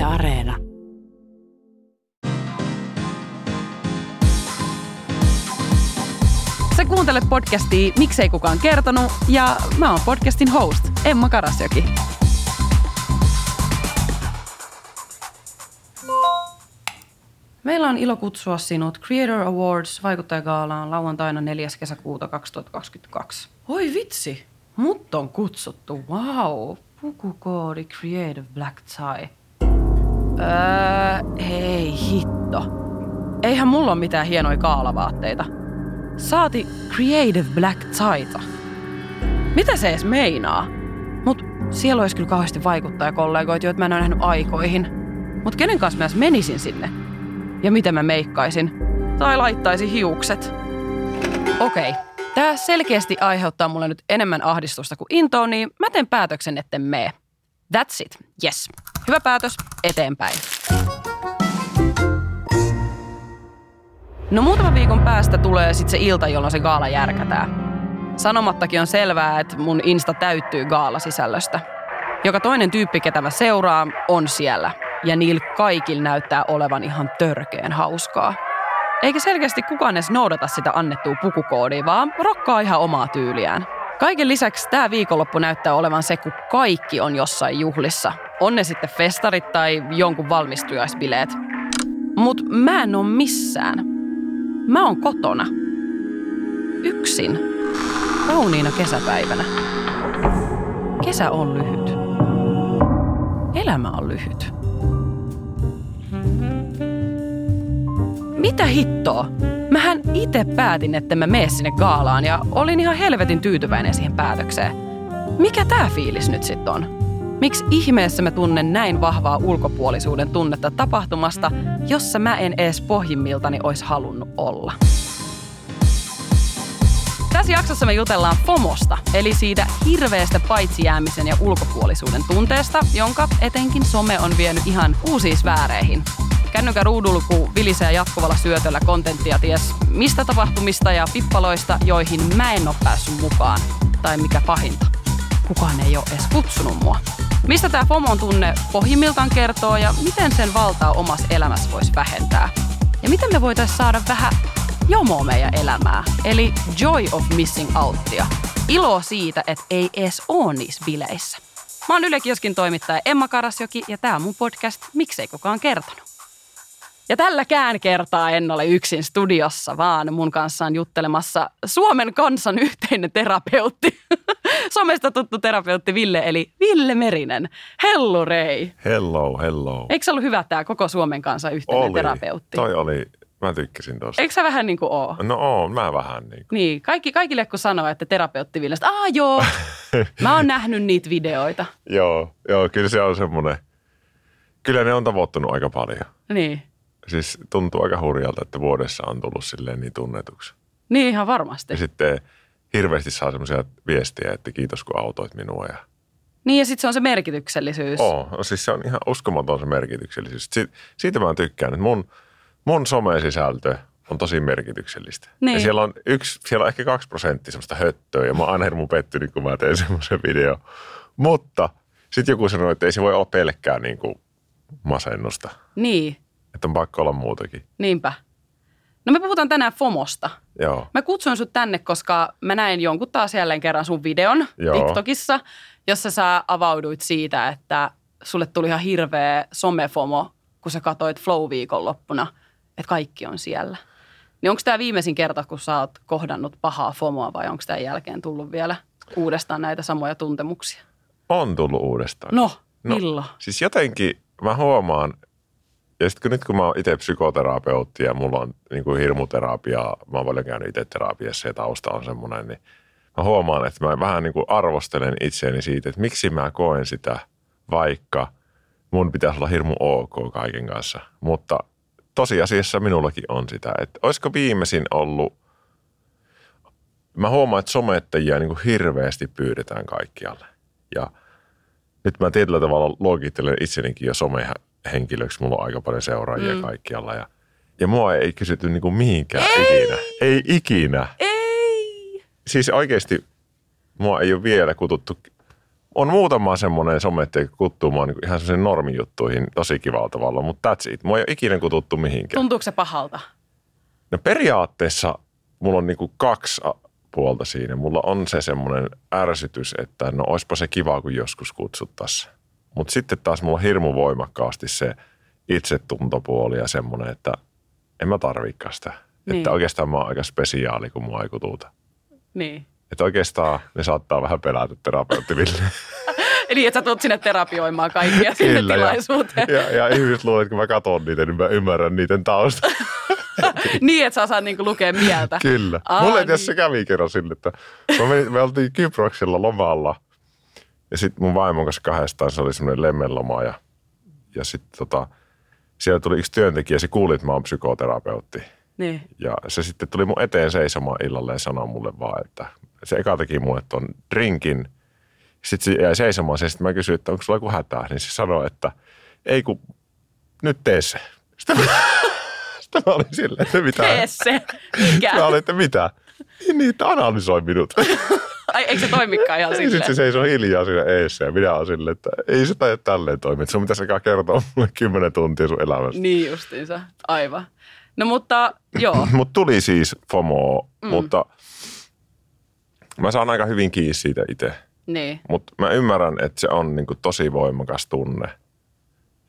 Yle Areena. Sä kuuntelet podcastia Miksei kukaan kertonut ja mä oon podcastin host Emma Karasjoki. Meillä on ilo kutsua sinut Creator Awards vaikuttajagaalaan lauantaina 4. kesäkuuta 2022. Oi vitsi, mut on kutsuttu. Wow, pukukoodi Creative Black Tie. Öö, hei hitto. Eihän mulla ole mitään hienoja kaalavaatteita. Saati Creative Black Tieta. Mitä se edes meinaa? Mut siellä olisi kyllä kauheasti vaikuttajakollegoita, joita mä en ole nähnyt aikoihin. Mut kenen kanssa mä edes menisin sinne? Ja miten mä meikkaisin? Tai laittaisin hiukset? Okei, tää selkeästi aiheuttaa mulle nyt enemmän ahdistusta kuin intoa, niin mä teen päätöksen, etten mee. That's it. Yes. Hyvä päätös. Eteenpäin. No muutaman viikon päästä tulee sitten se ilta, jolloin se gaala järkätään. Sanomattakin on selvää, että mun Insta täyttyy gaala-sisällöstä. Joka toinen tyyppi, ketä mä seuraan, on siellä. Ja niillä kaikilla näyttää olevan ihan törkeen hauskaa. Eikä selkeästi kukaan edes noudata sitä annettua pukukoodia, vaan rokkaa ihan omaa tyyliään. Kaiken lisäksi tämä viikonloppu näyttää olevan se, kun kaikki on jossain juhlissa. On ne sitten festarit tai jonkun valmistujaisbileet. Mut mä en oo missään. Mä oon kotona. Yksin. Kauniina kesäpäivänä. Kesä on lyhyt. Elämä on lyhyt. Mitä hittoa? Mähän itse päätin, että mä mene sinne gaalaan ja olin ihan helvetin tyytyväinen siihen päätökseen. Mikä tää fiilis nyt sitten on? Miksi ihmeessä mä tunnen näin vahvaa ulkopuolisuuden tunnetta tapahtumasta, jossa mä en edes pohjimmiltani olisi halunnut olla? Tässä jaksossa me jutellaan FOMOsta, eli siitä hirveästä paitsijäämisen ja ulkopuolisuuden tunteesta, jonka etenkin some on vienyt ihan uusiin sfääreihin. Kännykän ruudulla, kun vilisee jatkuvalla syötöllä kontenttia ties mistä tapahtumista ja pippaloista, joihin mä en ole päässyt mukaan. Tai mikä pahinta, kukaan ei ole edes kutsunut mua. Mistä tämä FOMOn tunne pohjimmiltaan kertoo ja miten sen valtaa omassa elämässä voisi vähentää? Ja miten me voitaisiin saada vähän jomo meidän elämää, eli joy of missing outtia. Ilo siitä, että ei edes ole niissä bileissä. Mä oon Yle Kioskin toimittaja Emma Karasjoki ja tää on mun podcast Miksei kukaan kertonut. Ja tälläkään kertaa en ole yksin studiossa, vaan mun kanssa on juttelemassa Suomen kansan yhteinen terapeutti. Somesta tuttu terapeutti Ville, eli Ville Merinen. Hello Rei. Hello, hello. Eikö se ollut hyvä tämä koko Suomen kansan yhteinen oli. terapeutti? Toi oli, mä tykkäsin tosta. Eikö sä vähän niin kuin oo? No oon, mä vähän niin kuin. Niin, kaikki, kaikille kun sanoo, että terapeutti Ville, aa joo, mä oon nähnyt niitä videoita. Joo, joo, kyllä se on semmoinen. Kyllä ne on tavoittanut aika paljon. Niin, Siis tuntuu aika hurjalta, että vuodessa on tullut silleen niin tunnetuksi. niin ihan varmasti. Ja sitten hirveästi saa semmoisia viestejä, että kiitos kun autoit minua. Ja... Niin ja sitten se on se merkityksellisyys. Oo, no siis se on ihan uskomaton se merkityksellisyys. Si- siitä mä tykkään, että mun, mun somesisältö on tosi merkityksellistä. Niin. Ja siellä on yksi, siellä on ehkä kaksi prosenttia semmoista höttöä ja mä oon aina hirmu pettynyt, kun mä teen semmoisen video. Mutta sitten joku sanoi, että ei se voi olla pelkkää niin kuin masennusta. Niin, Että on pakko olla muutakin. niinpä. No me puhutaan tänään FOMosta. Joo. Mä kutsuin sut tänne, koska mä näin jonkun taas jälleen kerran sun videon Joo. TikTokissa, jossa sä avauduit siitä, että sulle tuli ihan hirveä somefomo, kun sä katsoit Flow-viikonloppuna, että kaikki on siellä. Niin onko tämä viimeisin kerta, kun sä oot kohdannut pahaa FOMOa vai onko tämän jälkeen tullut vielä uudestaan näitä samoja tuntemuksia? On tullut uudestaan. No, milloin? Siis jotenkin mä huomaan, ja sitten kun nyt kun mä oon itse psykoterapeutti ja mulla on niin kuin hirmuterapiaa, mä oon paljon käynyt itse terapiassa ja tausta on semmoinen, niin mä huomaan, että mä vähän niin kuin arvostelen itseäni siitä, että miksi mä koen sitä, vaikka mun pitäisi olla hirmu ok kaiken kanssa. Mutta tosiasiassa minullakin on sitä, että olisiko viimeisin ollut, mä huomaan, että somettajia niin kuin hirveästi pyydetään kaikkialle. Ja nyt mä tietyllä tavalla luokittelen itsenikin jo somehenkilöksi. Mulla on aika paljon seuraajia Mm. kaikkialla. Ja, ja mua ei kysytty niin kuin mihinkään ei. ikinä. Ei ikinä. Ei! Siis oikeasti mua ei ole vielä kututtu on muutama semmoinen sometti, joka kuttuu mua niin ihan semmoisiin normijuttuihin tosi kivalla tavalla, mutta that's it. Mua ei ole ikinä kututtu mihinkään. Tuntuuko se pahalta? No periaatteessa mulla on niinku kaksi a- puolta siinä. Mulla on se semmoinen ärsytys, että no oispa se kiva, kun joskus kutsuttaisiin. Mutta sitten taas mulla on hirmu voimakkaasti se itsetuntopuoli ja semmoinen, että en mä tarviikaan sitä. Niin. Että oikeastaan mä oon aika spesiaali, kun mua ei kututa. Niin. Että oikeastaan ne saattaa vähän pelätä terapeuttiville. Eli että sä tulet sinne terapioimaan kaikkia sinne Kyllä, ja, tilaisuuteen. ja, ja ihmiset luulee, että kun mä katson niitä, niin mä ymmärrän niiden tausta. niin, että sä osaat niinku lukea mieltä. Kyllä. Aa, Mulle niin. tässä kävi kerran sille, että menin, me oltiin Kyproksella lomalla ja sitten mun vaimon kanssa kahdestaan se oli semmoinen lemmenloma ja, ja sitten tota, siellä tuli yksi työntekijä, se kuuli, että mä oon psykoterapeutti. Niin. Ja se sitten tuli mun eteen seisomaan illalle ja sanoi mulle vaan, että se eka teki mulle ton drinkin. Sitten se jäi seisomaan se, sitten mä kysyin, että onko sulla joku hätää, niin se sanoi, että ei kun nyt tee se. Sitten mä, sitten mä olin silleen, että mitä? Tee se. Mikä? Mä olin, että mitä? Niin, niin, että analysoi minut. Ai, eikö se toimikaan ihan Sitten silleen? se seisoo hiljaa siinä eessä ja minä olen silleen, että ei se taida tälleen toimia. Että Sun pitäisi alkaa kertoa mulle kymmenen tuntia sun elämästä. Niin justiinsa. Aivan. No mutta joo. Mutta tuli siis FOMO, mm. mutta mä saan aika hyvin kiinni siitä itse. Niin. Mutta mä ymmärrän, että se on niinku tosi voimakas tunne. Enpä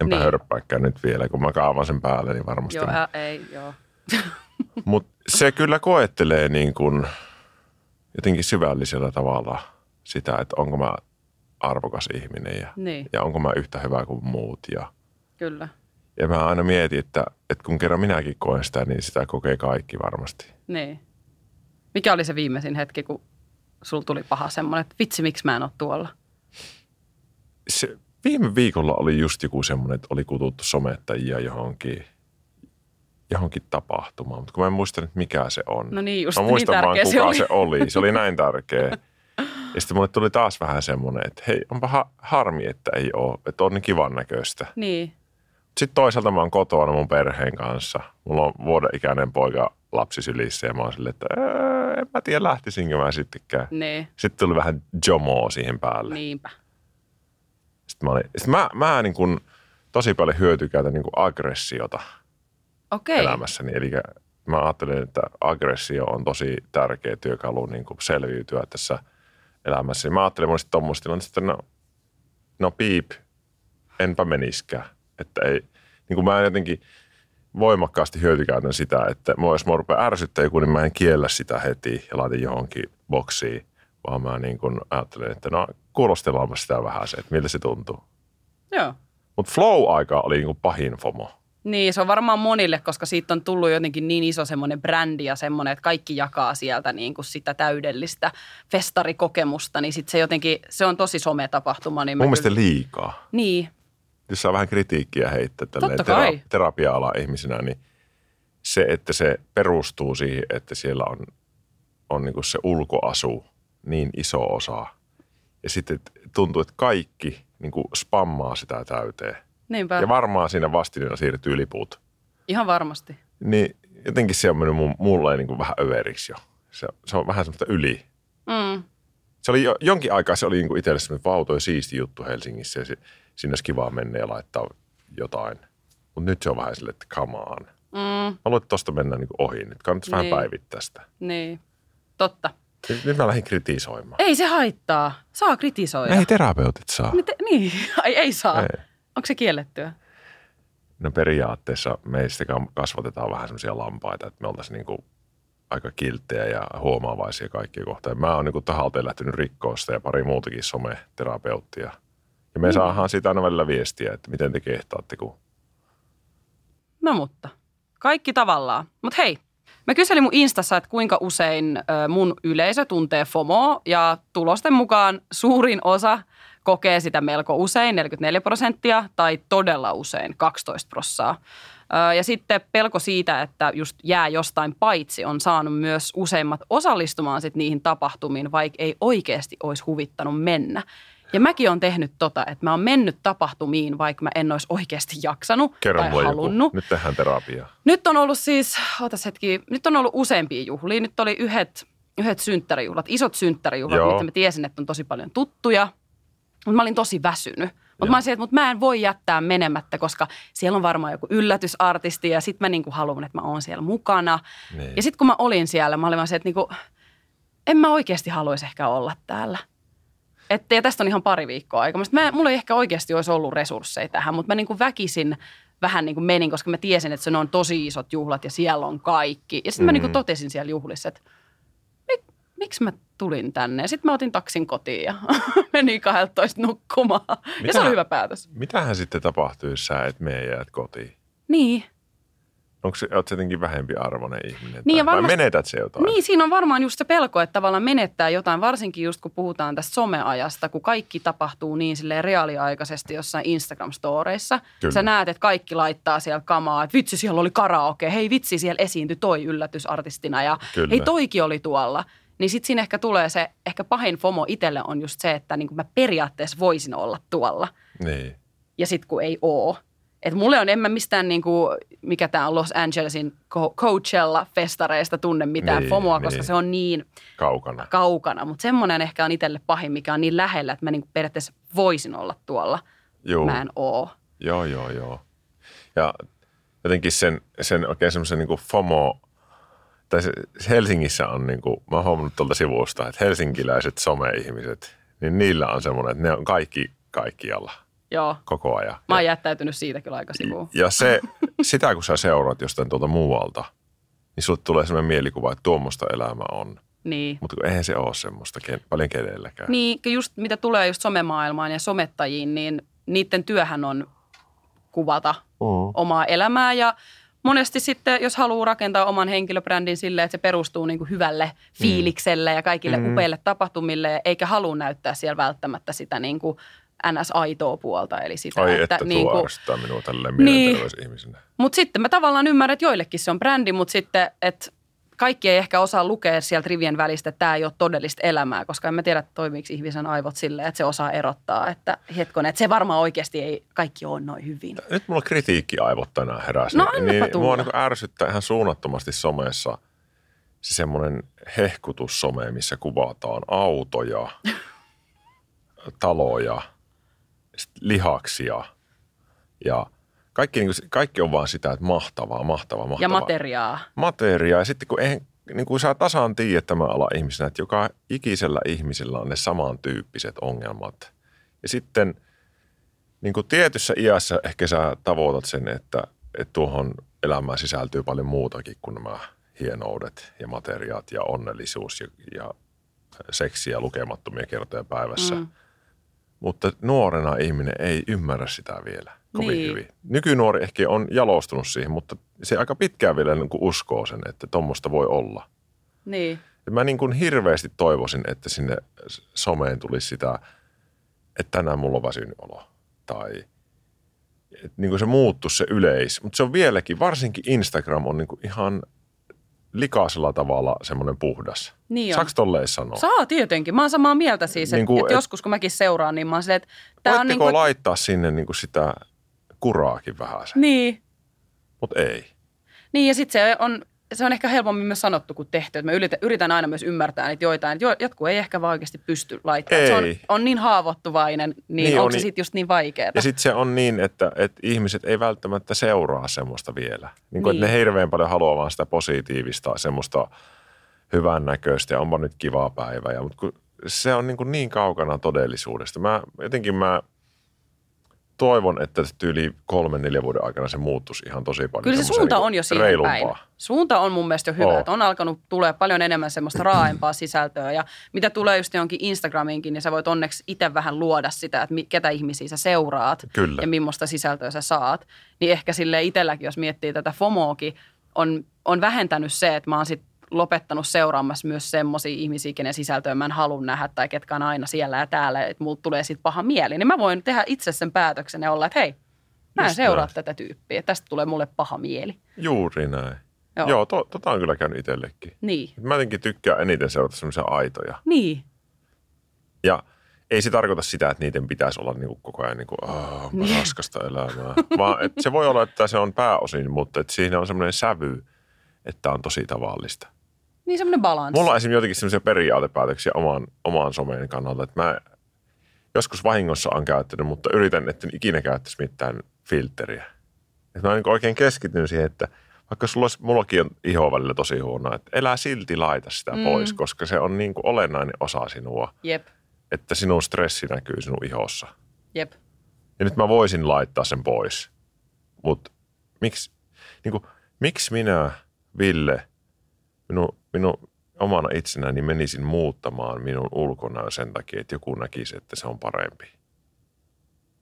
Niin. niin. hörppääkään nyt vielä, kun mä kaavan sen päälle, niin varmasti. Joo, ä, ei, joo. Mutta se kyllä koettelee niin kuin jotenkin syvällisellä tavalla sitä, että onko mä arvokas ihminen ja, Niin. ja onko mä yhtä hyvä kuin muut. Ja, Kyllä. ja mä aina mietin, että, että kun kerran minäkin koen sitä, niin sitä kokee kaikki varmasti. Niin. Mikä oli se viimeisin hetki, kun sul tuli paha semmoinen, että vitsi, miksi mä en ole tuolla? Se, viime viikolla oli just joku semmoinen, että oli kututtu somettajia johonkin, johonkin tapahtumaan, mutta kun mä en muista nyt mikä se on. No niin, just Mä muistan niin vaan, kuka se oli. se oli. Se oli näin tärkeä. Ja sitten mulle tuli taas vähän semmoinen, että hei, onpa ha- harmi, että ei ole, että on niin kivan näköistä. Niin. Sitten toisaalta mä oon kotona mun perheen kanssa. Mulla on vuoden ikäinen poika lapsi sylissä ja mä oon silleen, että "Ää, en mä tiedä lähtisinkö mä sittenkään. Niin. Sitten tuli vähän jomoa siihen päälle. Niinpä. Sitten mä, olin, sitten mä, mä niin kuin tosi paljon hyötykäytän niin kuin aggressiota Okei. elämässäni. Eli mä ajattelen, että aggressio on tosi tärkeä työkalu niin kuin selviytyä tässä elämässä. Mä ajattelin monesti tuommoista tilannetta, että no, no piip, enpä meniskään. Että ei, niin kuin mä jotenkin voimakkaasti hyötykäytän sitä, että mua, jos mä rupean ärsyttää joku, niin mä en kiellä sitä heti ja laitan johonkin boksiin, vaan mä niin kuin ajattelen, että no kuulostellaanpa sitä vähän se, että miltä se tuntuu. Joo. Mutta flow-aika oli niin kuin pahin FOMO. Niin, se on varmaan monille, koska siitä on tullut jotenkin niin iso semmoinen brändi ja semmoinen, että kaikki jakaa sieltä niin kuin sitä täydellistä festarikokemusta, niin sitten se jotenkin, se on tosi sometapahtuma. Niin Mun mielestä kyllä- liikaa. Niin, jos saa vähän kritiikkiä heittää tälleen kai. terapia-alan ihmisenä, niin se, että se perustuu siihen, että siellä on, on niin se ulkoasu niin iso osa. Ja sitten tuntuu, että kaikki niin spammaa sitä täyteen. Niinpä. Ja varmaan siinä vastineena siirtyy liput. Ihan varmasti. Niin jotenkin se on mennyt mun, mulle niin kuin vähän överiksi jo. Se, se on vähän semmoista yli. Mm. Se oli jo, jonkin aikaa se oli niin kuin itselle semmoinen vau, toi siisti juttu Helsingissä ja se, sinne olisi kiva mennä ja laittaa jotain. Mutta nyt se on vähän silleen, että come on. Mm. Että tosta mennään niin ohi. Nyt kannattaisi vähän Niin. päivittää sitä. Niin, totta. Nyt, nyt mä lähdin kritisoimaan. Ei se haittaa. Saa kritisoida. Ei terapeutit saa. Miten, niin, Ai, ei saa. Ei. Onko se kiellettyä? No periaatteessa meistä kasvatetaan vähän semmoisia lampaita, että me oltaisiin niin kuin aika kilttejä ja huomaavaisia kaikkia kohtaan. Mä oon niin tahalteen lähtenyt rikkoa sitä ja pari muutakin someterapeuttia. Ja me mm. saadaan siitä aina välillä viestiä, että miten te kehtaatte, kun No mutta, kaikki tavallaan. Mutta hei, mä kyselin mun Instassa, että kuinka usein mun yleisö tuntee FOMOa ja tulosten mukaan suurin osa kokee sitä melko usein, 44 prosenttia, tai todella usein, 12 prossaa. Ö, Ja sitten pelko siitä, että just jää jostain paitsi, on saanut myös useimmat osallistumaan sit niihin tapahtumiin, vaikka ei oikeasti olisi huvittanut mennä. Ja mäkin on tehnyt tota, että mä oon mennyt tapahtumiin, vaikka mä en olisi oikeasti jaksanut kerran tai halunnut. joku. Nyt tehdään terapiaa. Nyt on ollut siis, ootas hetki, nyt on ollut useampia juhlia. Nyt oli yhdet, yhdet synttärijuhlat, isot synttärijuhlat, Joo. mitä mä tiesin, että on tosi paljon tuttuja. Mutta mä olin tosi väsynyt. Mutta mä olisin, että mut mä en voi jättää menemättä, koska siellä on varmaan joku yllätysartisti ja sitten mä niinku haluan, että mä oon siellä mukana. Niin. Ja sitten kun mä olin siellä, mä olin vaan se, että niinku, en mä oikeasti haluaisi ehkä olla täällä. Et, ja tästä on ihan pari viikkoa aikaa. Mä, mulla ei ehkä oikeasti olisi ollut resursseja tähän, mutta mä niinku väkisin vähän niin kuin menin, koska mä tiesin, että se on tosi isot juhlat ja siellä on kaikki. Ja sitten mä Mm. niin kuin totesin siellä juhlissa, että miksi mä tulin tänne. Sitten mä otin taksin kotiin ja menin 12 nukkumaan. Ja se oli hyvä päätös. Mitähän sitten tapahtuu, jos sä et mene ja jäät kotiin? Niin. Onko se, oot jotenkin vähempi arvoinen ihminen? Niin, tai, vai varmasti- menetät se jotain? Niin, siinä on varmaan just se pelko, että tavallaan menettää jotain, varsinkin just kun puhutaan tästä someajasta, kun kaikki tapahtuu niin silleen reaaliaikaisesti jossain Instagram-storeissa. Kyllä. Sä näet, että kaikki laittaa siellä kamaa, että vitsi, siellä oli karaoke, hei vitsi, siellä esiintyi toi yllätysartistina ja Kyllä. hei toikin oli tuolla. Niin sitten siinä ehkä tulee se, ehkä pahin FOMO itselle on just se, että niin mä periaatteessa voisin olla tuolla Niin. ja sitten kun ei oo. Et mulle on, en mä mistään niinku, mikä tämä on Los Angelesin Co- Coachella-festareista tunne mitään Niin, niin, FOMOa, koska niin. se on niin Kaukana. kaukana. Mutta semmoinen ehkä on itselle pahin, mikä on niin lähellä, että mä niinku periaatteessa voisin olla tuolla. Juu. Mä en oo. Joo, joo, joo. Ja jotenkin sen, sen oikein semmoisen niin FOMO, tai Helsingissä on niin kuin, mä oon huomannut tuolta sivusta, että helsinkiläiset some-ihmiset, niin niillä on semmoinen, että ne on kaikki kaikkialla Joo. koko ajan. Mä oon jättäytynyt siitä kyllä aika sivuun. Ja se, sitä kun sä seuraat jostain tuolta muualta, niin sulle tulee semmoinen mielikuva, että tuommoista elämä on. Niin. Mutta eihän se ole semmoista ken, paljon kenelläkään. Niin, just mitä tulee just somemaailmaan ja somettajiin, niin niiden työhän on kuvata Mm. omaa elämää ja monesti sitten, jos haluaa rakentaa oman henkilöbrändin silleen, että se perustuu niin kuin hyvälle fiilikselle ja kaikille Mm. upeille tapahtumille, eikä halua näyttää siellä välttämättä sitä niin kuin NS-aitoa puolta. Eli sitä, Ai että, niin tuo kuin, minua tälleen Niin. mutta sitten mä tavallaan ymmärrän, että joillekin se on brändi, mutta sitten, että kaikki ei ehkä osaa lukea sieltä rivien välistä, että tämä ei ole todellista elämää, koska en mä tiedä, toimiiko ihmisen aivot silleen, että se osaa erottaa, että hetkonen, että se varmaan oikeasti ei kaikki ole noin hyvin. Nyt mulla kritiikkiaivot tänään heräsi. No, niin tulla. mua niin ärsyttää ihan suunnattomasti somessa se semmoinen hehkutussome, missä kuvataan autoja, taloja, lihaksia ja kaikki, niin kuin, kaikki on vaan sitä, että mahtavaa, mahtavaa, mahtavaa. Ja materiaa. materiaa. Ja sitten kun, eihän, niin kuin sä tasan tiedät tämän ala ihmisenä, että joka ikisellä ihmisellä on ne samantyyppiset ongelmat. Ja sitten niin kuin tietyssä iässä ehkä sä tavoitat sen, että, että tuohon elämään sisältyy paljon muutakin kuin nämä hienoudet ja materiaat ja onnellisuus ja, ja seksiä lukemattomia kertoja päivässä. Mm. Mutta nuorena ihminen ei ymmärrä sitä vielä kovin niin. hyvin. Nykynuori ehkä on jalostunut siihen, mutta se aika pitkään vielä niin kuin uskoo sen, että tuommoista voi olla. Niin. Ja mä niin kuin hirveästi toivoisin, että sinne someen tulisi sitä, että tänään mulla on väsynyt olo. Tai että niin kuin se muuttuisi se yleis. Mutta se on vieläkin, varsinkin Instagram on niin kuin ihan likaisella tavalla semmoinen puhdas. Niin on. Saaks tolleen sanoa? Saa tietenkin. Mä oon samaa mieltä siis, että Niin kuin, et et- joskus kun mäkin seuraan, niin mä oon silleen, että tää on niin kuin, laittaa sinne niin kuin sitä kuraakin vähän niin, Mutta ei. niin ja sitten se on, se on ehkä helpommin myös sanottu kuin tehty. Että mä yritän, yritän aina myös ymmärtää niitä joitain, että jo- jotkut ei ehkä vaan oikeasti pysty laittamaan. Se on, on niin haavoittuvainen, niin, Niin niin onko on, se niin- sitten just niin vaikeaa? Ja sitten se on niin, että, että ihmiset ei välttämättä seuraa semmoista vielä. Niin kuin, Niin. Että ne hirveän paljon haluaa vaan sitä positiivista, semmoista hyvän näköistä ja onpa nyt kiva päivä. Ja, mutta kun se on niin, kuin niin kaukana todellisuudesta. Mä, jotenkin mä toivon, että tyyli kolmen, neljän vuoden aikana se muuttuisi ihan tosi paljon. Kyllä se suunta niin on jo siihen reilumpaa. päin. Suunta on mun mielestä jo hyvä, Oo. että on alkanut tulee paljon enemmän semmoista raaempaa sisältöä ja mitä tulee just johonkin Instagramiinkin, niin sä voit onneksi itse vähän luoda sitä, että ketä ihmisiä sä seuraat Kyllä. ja millaista sisältöä sä saat. Niin ehkä sille itselläkin, jos miettii tätä FOMOakin, on, on vähentänyt se, että mä oon sit lopettanut seuraamassa myös semmoisia ihmisiä, kenen sisältöä mä en halua nähdä tai ketkä on aina siellä ja täällä, että mulla tulee siitä paha mieli. Niin mä voin tehdä itse sen päätöksen ja olla, että hei, mä en Just seuraa näin. tätä tyyppiä, että tästä tulee mulle paha mieli. Juuri näin. Joo. Joo, to, tota on kyllä käynyt itsellekin. Niin. Mä jotenkin tykkään eniten seurata semmoisia aitoja. Niin. Ja ei se tarkoita sitä, että niiden pitäisi olla niin kuin koko ajan niin kuin, oh, Niin. raskasta elämää. Vaan se voi olla, että se on pääosin, mutta että siinä on semmoinen sävy, että on tosi tavallista. Niin semmoinen balanssi. Mulla on esimerkiksi jotenkin semmoisia periaatepäätöksiä oman, oman someen kannalta, että mä joskus vahingossa on käyttänyt, mutta yritän, että ikinä käyttäisi mitään filteriä. Et mä oon niin oikein keskittynyt siihen, että vaikka sulla olisi, mullakin on iho välillä tosi huono, että elää silti laita sitä mm. pois, koska se on niin kuin olennainen osa sinua. Jep. Että sinun stressi näkyy sinun ihossa. Jep. Ja nyt mä voisin laittaa sen pois. Mutta miksi, niin kuin, miksi minä, Ville, minun, minun omana itsenäni menisin muuttamaan minun ulkonaan sen takia, että joku näkisi, että se on parempi.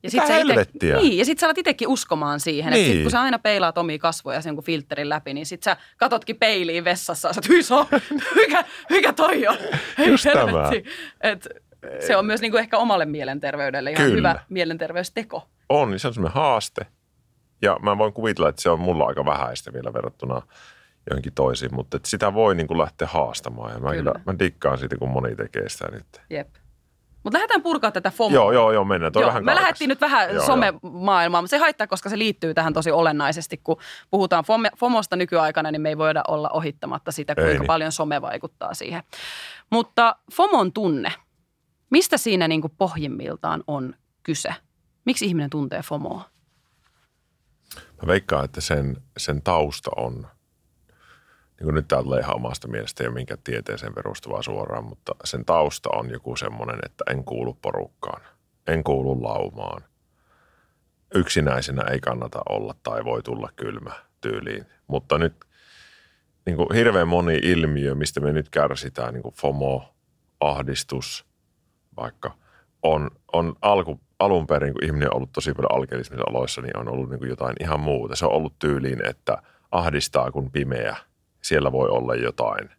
Ja sit, Mitä sä ite, niin, ja sit sä alat itekin uskomaan siihen, niin. että sit, kun sä aina peilaat omia kasvoja sen kun filterin läpi, niin sit sä katotkin peiliin vessassa ja sä hyi mikä, mikä toi on? Hei Just tämä. Et se on myös niinku ehkä omalle mielenterveydelle ihan Kyllä. hyvä mielenterveysteko. On, niin se on semmoinen haaste. Ja mä voin kuvitella, että se on mulla aika vähäistä vielä verrattuna johonkin toisiin, mutta että sitä voi niin kuin lähteä haastamaan. Ja mä, Kyllä. kyllä. mä dikkaan siitä, kun moni tekee sitä nyt. Jep. Mutta lähdetään purkaa tätä FOMOa. Joo, joo, joo, mennään. Toi Joo, vähän me lähdettiin nyt vähän Joo, somemaailmaan, mutta se haittaa, koska se liittyy tähän tosi olennaisesti. Kun puhutaan FOMOsta nykyaikana, niin me ei voida olla ohittamatta sitä, kuinka Ei niin. paljon some vaikuttaa siihen. Mutta FOMOn tunne, mistä siinä niin kuin pohjimmiltaan on kyse? Miksi ihminen tuntee FOMOa? Mä veikkaan, että sen, sen tausta on, niin nyt tää tulee ihan omasta mielestä, ole minkään tieteeseen perustuvaa suoraan, mutta sen tausta on joku semmoinen, että en kuulu porukkaan, en kuulu laumaan. Yksinäisenä ei kannata olla tai voi tulla kylmä tyyliin. Mutta nyt niin kuin hirveän moni ilmiö, mistä me nyt kärsitään, niin kuin FOMO, ahdistus, vaikka on, on alku, alun perin, kun ihminen on ollut tosi paljon alkeellisissa oloissa, niin on ollut niin kuin jotain ihan muuta. Se on ollut tyyliin, että ahdistaa kun pimeä, siellä voi olla jotain.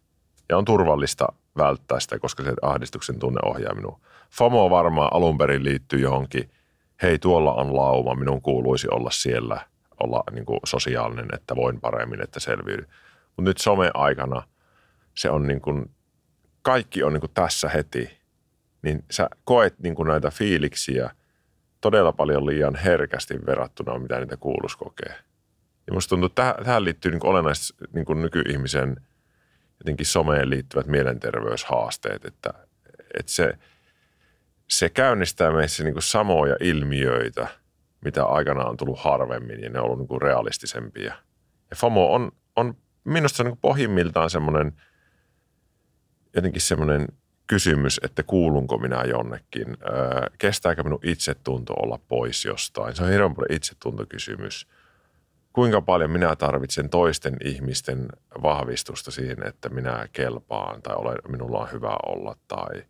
Ja on turvallista välttää sitä, koska se ahdistuksen tunne ohjaa minua. FOMO varmaan alun perin liittyy johonkin, hei tuolla on lauma, minun kuuluisi olla siellä, olla niin kuin sosiaalinen, että voin paremmin, että selviydy. Mutta nyt some-aikana se on niin kuin, kaikki on niin kuin tässä heti, niin sä koet niin kuin näitä fiiliksiä todella paljon liian herkästi verrattuna, mitä niitä kuuluisi kokea. Ja musta tuntuu, että tähän, liittyy niin olennaisesti niin nykyihmisen jotenkin someen liittyvät mielenterveyshaasteet, että, että se, se käynnistää meissä niin samoja ilmiöitä, mitä aikana on tullut harvemmin ja ne on ollut niin realistisempia. Ja FOMO on, on minusta se on niin pohjimmiltaan semmoinen jotenkin semmoinen kysymys, että kuulunko minä jonnekin, kestääkö minun itsetunto olla pois jostain. Se on hirveän paljon itsetuntokysymys. Kuinka paljon minä tarvitsen toisten ihmisten vahvistusta siihen, että minä kelpaan tai olen, minulla on hyvä olla tai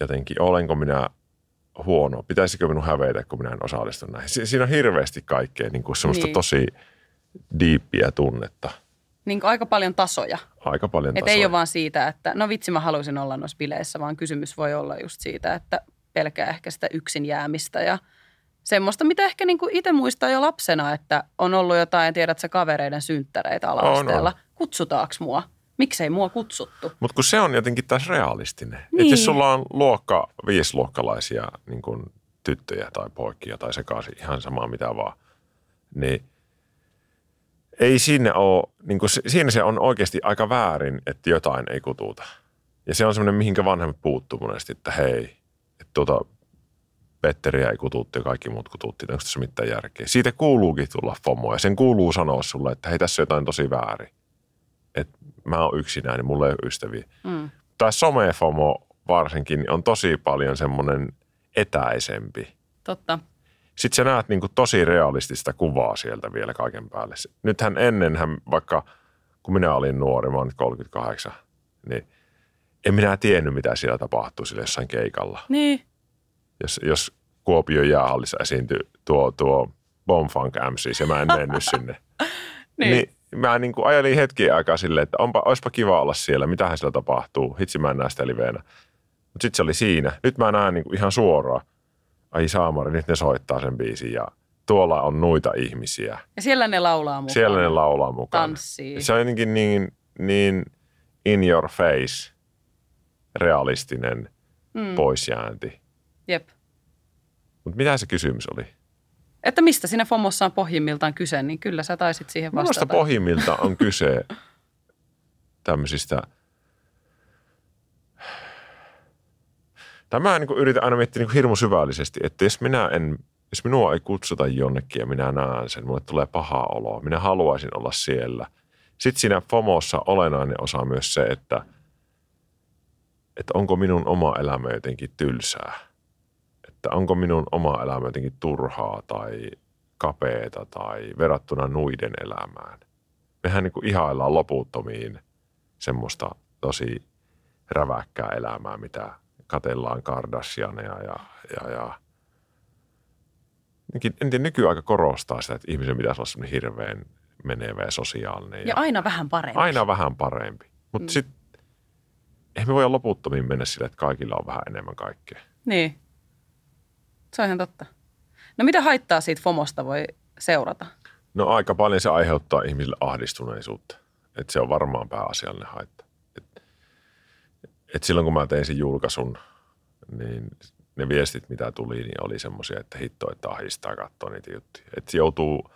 jotenkin olenko minä huono, pitäisikö minun hävetä, kun minä en osallistu näihin. Si- Siinä on hirveästi kaikkea niin kuin semmoista Niin. tosi diippiä tunnetta. Niin kuin aika paljon tasoja. Aika paljon Että tasoja. ei ole vaan siitä, että no vitsi mä haluaisin olla noissa bileissä, vaan kysymys voi olla just siitä, että pelkää ehkä sitä yksin jäämistä ja semmoista, mitä ehkä niin kuin itse muistaa jo lapsena, että on ollut jotain, tiedät sä, kavereiden synttäreitä ala-asteella. On, Kutsutaaks mua? Miksei mua kutsuttu? Mutta kun se on jotenkin taas realistinen. Niin. Että jos sulla on luokka, viisiluokkalaisia niin kun tyttöjä tai poikia tai sekaisin, ihan sama mitä vaan, niin ei siinä ole, niin se, siinä se on oikeasti aika väärin, että jotain ei kututa. Ja se on semmoinen, mihinkä vanhemmat puuttuu monesti, että hei, että tuota Petteriä ei kututti ja kaikki muut kututti, onko tässä mitään järkeä. Siitä kuuluukin tulla FOMO ja sen kuuluu sanoa sulle, että hei tässä on jotain tosi väärin. Että mä oon yksinään, niin mulla ei ole ystäviä Mm. tämä somefomo varsinkin on tosi paljon semmoinen etäisempi. Totta. Sitten sä näet niin kuin tosi realistista kuvaa sieltä vielä kaiken päälle. Nythän ennenhän, vaikka kun minä olin nuori, mä nyt 38, niin en minä tiennyt, mitä siellä tapahtuu sillä jossain keikalla. Niin. Jos, jos Kuopion jäähallissa esiintyi tuo, tuo Bomfunk MC, ja mä en mennyt sinne. Niin. Niin mä niin kuin ajelin hetki aikaa silleen, että onpa, olisipa kiva olla siellä, mitähän siellä tapahtuu. Hitsi mä en näe sitä liveenä. Mutta sitten se oli siinä. Nyt mä näen niin kuin ihan suoraan. Ai saamari, nyt ne soittaa sen biisin ja tuolla on noita ihmisiä. Ja siellä ne laulaa mukaan. Siellä ne laulaa mukaan. Tanssii. Se on jotenkin niin, niin in your face, realistinen Mm. poisjäänti. Jep. Mutta mitä se kysymys oli? Että mistä siinä FOMossa on pohjimmiltaan kyse, niin kyllä sä taisit siihen Minusta vastata. pohjimmilta on kyse tämmöisistä, Tämä niin yritän aina miettiä niin hirmu syvällisesti, että jos minä en, jos minua ei kutsuta jonnekin ja minä näen sen, mulle tulee paha olo, minä haluaisin olla siellä. Sitten siinä FOMOssa olennainen osa myös se, että, että onko minun oma elämä jotenkin tylsää. Että onko minun oma elämä jotenkin turhaa tai kapeeta tai verrattuna nuiden elämään. Mehän niin kuin ihaillaan loputtomiin semmoista tosi räväkkää elämää, mitä katellaan Kardashianeja ja, ja, ja en tiedä, nykyaika korostaa sitä, että ihmisen pitäisi olla semmoinen hirveän menevä ja sosiaalinen. Ja, ja aina vähän parempi. Aina vähän parempi. Mutta mm. sitten eihän me voi loputtomiin mennä sille, että kaikilla on vähän enemmän kaikkea. Niin. Se on ihan totta. No mitä haittaa siitä FOMosta voi seurata? No aika paljon se aiheuttaa ihmisille ahdistuneisuutta. Että se on varmaan pääasiallinen haitta. Et, et silloin kun mä tein sen julkaisun, niin ne viestit, mitä tuli, niin oli semmoisia, että hitto, että ahdistaa katsoa niitä juttuja. Että joutuu,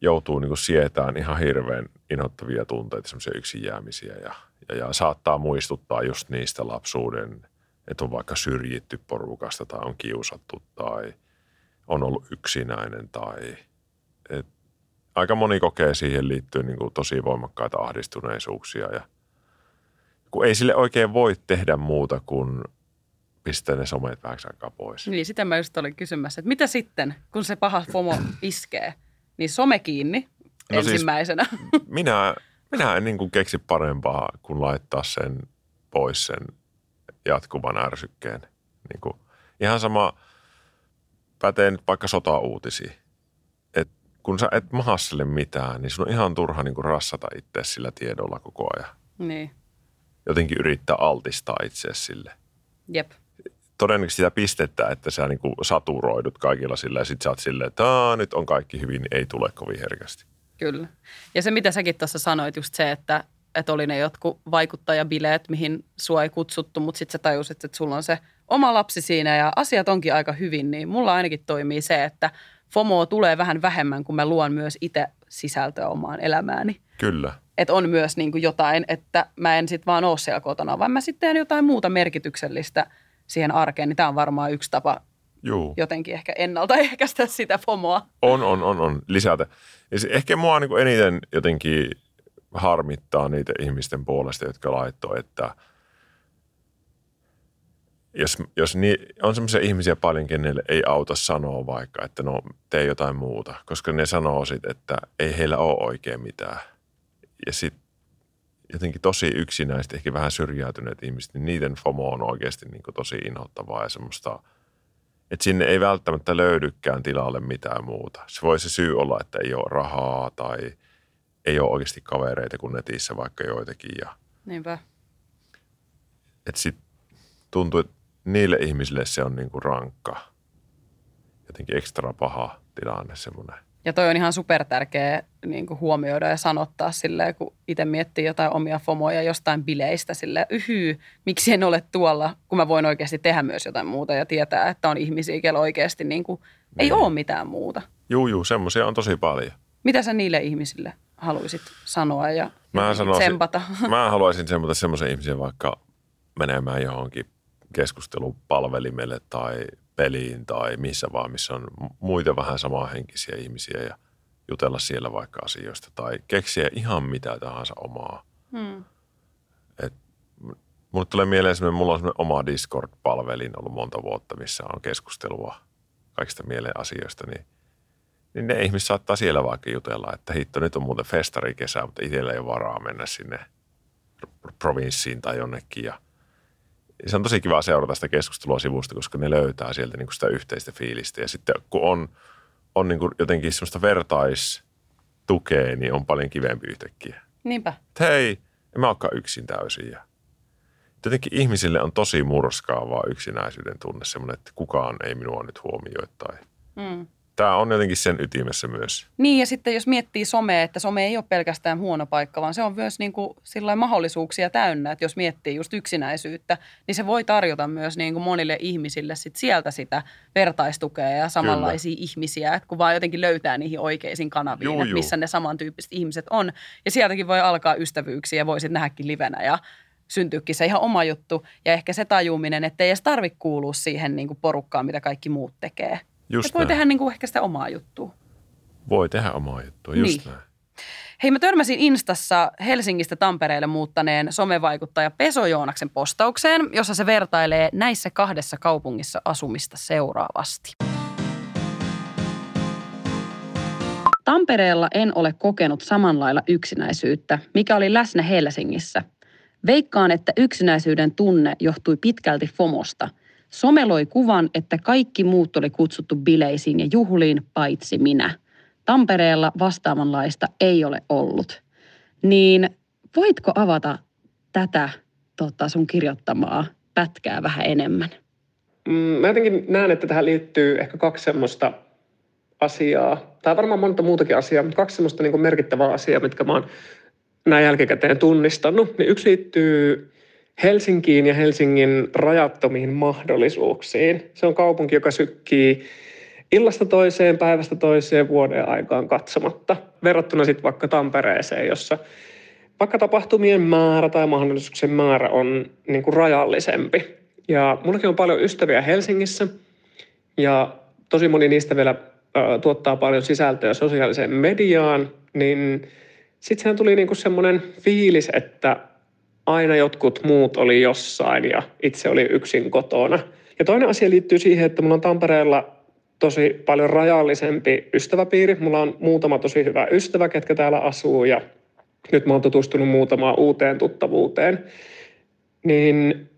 joutuu niin sietään ihan hirveän inhottavia tunteita, semmoisia yksin jäämisiä ja, ja, ja, saattaa muistuttaa just niistä lapsuuden, että on vaikka syrjitty porukasta tai on kiusattu tai on ollut yksinäinen tai et aika moni kokee siihen liittyen niin kuin tosi voimakkaita ahdistuneisuuksia ja kun ei sille oikein voi tehdä muuta kuin pistää ne somet vähäksi aikaa pois. Niin, sitä mä just olin kysymässä, että mitä sitten, kun se paha FOMO iskee, niin some kiinni no siis ensimmäisenä. Siis, minä, minä en niin kuin keksi parempaa kuin laittaa sen pois sen jatkuvan ärsykkeen. Niin kuin, ihan sama pätee nyt vaikka sota-uutisiin kun sä et mahassele mitään, niin sun on ihan turha niin kuin rassata itse sillä tiedolla koko ajan. Niin. Jotenkin yrittää altistaa itse sille. Jep. Todennäköisesti sitä pistettä, että sä niin saturoidut kaikilla sillä ja sit sä oot silleen, että nyt on kaikki hyvin, niin ei tule kovin herkästi. Kyllä. Ja se, mitä säkin tuossa sanoit, just se, että, että oli ne jotkut vaikuttajabileet, mihin sua ei kutsuttu, mutta sitten sä tajusit, että sulla on se oma lapsi siinä ja asiat onkin aika hyvin, niin mulla ainakin toimii se, että – FOMO tulee vähän vähemmän, kun mä luon myös itse sisältöä omaan elämääni. Kyllä. Että on myös niin kuin jotain, että mä en sitten vaan ole siellä kotona, vaan mä sitten teen jotain muuta merkityksellistä siihen arkeen. Niin tämä on varmaan yksi tapa Juu. jotenkin ehkä ennaltaehkäistä sitä FOMOa. On, on, on, on. Lisätä. Ja se ehkä mua niin eniten jotenkin harmittaa niitä ihmisten puolesta, jotka laittoi, että – jos, jos ni, on semmoisia ihmisiä paljon, kenelle ei auta sanoa vaikka, että no tee jotain muuta, koska ne sanoo sit, että ei heillä ole oikein mitään. Ja sitten jotenkin tosi yksinäiset, ehkä vähän syrjäytyneet ihmiset, niin niiden FOMO on oikeasti niin tosi inhottavaa ja semmoista, että sinne ei välttämättä löydykään tilalle mitään muuta. Se voi se syy olla, että ei ole rahaa tai ei ole oikeasti kavereita kuin netissä vaikka joitakin. Ja, Niinpä. Että sitten tuntuu, että niille ihmisille se on niin kuin rankka, jotenkin ekstra paha tilanne semmoinen. Ja toi on ihan super tärkeä niin kuin huomioida ja sanottaa silleen, kun itse miettii jotain omia fomoja jostain bileistä sille yhy, miksi en ole tuolla, kun mä voin oikeasti tehdä myös jotain muuta ja tietää, että on ihmisiä, joilla oikeasti niin kuin, niin. ei ole mitään muuta. Juu, juu, semmoisia on tosi paljon. Mitä sä niille ihmisille haluaisit sanoa ja mä sanoisin, tsempata? Mä haluaisin tsempata semmoisen ihmisen vaikka menemään johonkin keskustelupalvelimelle tai peliin tai missä vaan, missä on muita vähän samanhenkisiä ihmisiä ja jutella siellä vaikka asioista tai keksiä ihan mitä tahansa omaa. Hmm. Et, mulle tulee mieleen semmoinen, mulla on semmoinen oma Discord-palvelin ollut monta vuotta, missä on keskustelua kaikista mieleen asioista, niin, niin ne ihmiset saattaa siellä vaikka jutella, että hitto, nyt on muuten festari kesä, mutta itsellä ei ole varaa mennä sinne provinssiin tai jonnekin ja – se on tosi kiva seurata sitä keskustelua sivusta, koska ne löytää sieltä niin kuin sitä yhteistä fiilistä. Ja sitten kun on, on niin kuin jotenkin semmoista vertaistukea, niin on paljon kivempi yhtäkkiä. Niinpä. hei, en mä olekaan yksin täysin. Ja jotenkin ihmisille on tosi murskaavaa yksinäisyyden tunne, semmoinen, että kukaan ei minua nyt huomioi tai mm tämä on jotenkin sen ytimessä myös. Niin ja sitten jos miettii somea, että some ei ole pelkästään huono paikka, vaan se on myös niin kuin mahdollisuuksia täynnä. Että jos miettii just yksinäisyyttä, niin se voi tarjota myös niin kuin monille ihmisille sit sieltä sitä vertaistukea ja samanlaisia Kyllä. ihmisiä. Että kun vaan jotenkin löytää niihin oikeisiin kanaviin, juu, että missä ne samantyyppiset ihmiset on. Ja sieltäkin voi alkaa ystävyyksiä ja voisit nähdäkin livenä ja syntyykin se ihan oma juttu. Ja ehkä se tajuminen, että ei edes tarvitse kuulua siihen niin kuin porukkaan, mitä kaikki muut tekee. Just voi näin. tehdä niin kuin ehkä sitä omaa juttua. Voi tehdä omaa juttua, just Niin. näin. Hei, mä törmäsin Instassa Helsingistä Tampereelle muuttaneen somevaikuttaja Peso Joonaksen postaukseen, jossa se vertailee näissä kahdessa kaupungissa asumista seuraavasti. Tampereella en ole kokenut samanlailla yksinäisyyttä, mikä oli läsnä Helsingissä. Veikkaan, että yksinäisyyden tunne johtui pitkälti FOMosta. Some loi kuvan, että kaikki muut oli kutsuttu bileisiin ja juhliin, paitsi minä. Tampereella vastaavanlaista ei ole ollut. Niin voitko avata tätä tota, sun kirjoittamaa pätkää vähän enemmän? Mm, Mä jotenkin näen, että tähän liittyy ehkä kaksi semmoista asiaa, tai varmaan monta muutakin asiaa, mutta kaksi semmoista niin merkittävää asiaa, mitkä mä oon näin jälkikäteen tunnistanut. Niin yksi liittyy Helsinkiin ja Helsingin rajattomiin mahdollisuuksiin. Se on kaupunki, joka sykkii illasta toiseen, päivästä toiseen vuoden aikaan katsomatta. Verrattuna sitten vaikka Tampereeseen, jossa vaikka tapahtumien määrä tai mahdollisuuksien määrä on niin kuin rajallisempi. Ja mullakin on paljon ystäviä Helsingissä ja tosi moni niistä vielä tuottaa paljon sisältöä sosiaaliseen mediaan, niin sitten sehän tuli niinku semmoinen fiilis, että aina jotkut muut oli jossain ja itse oli yksin kotona. Ja toinen asia liittyy siihen, että mulla on Tampereella tosi paljon rajallisempi ystäväpiiri. Mulla on muutama tosi hyvä ystävä, ketkä täällä asuu ja nyt mä oon tutustunut muutamaan uuteen tuttavuuteen. Niin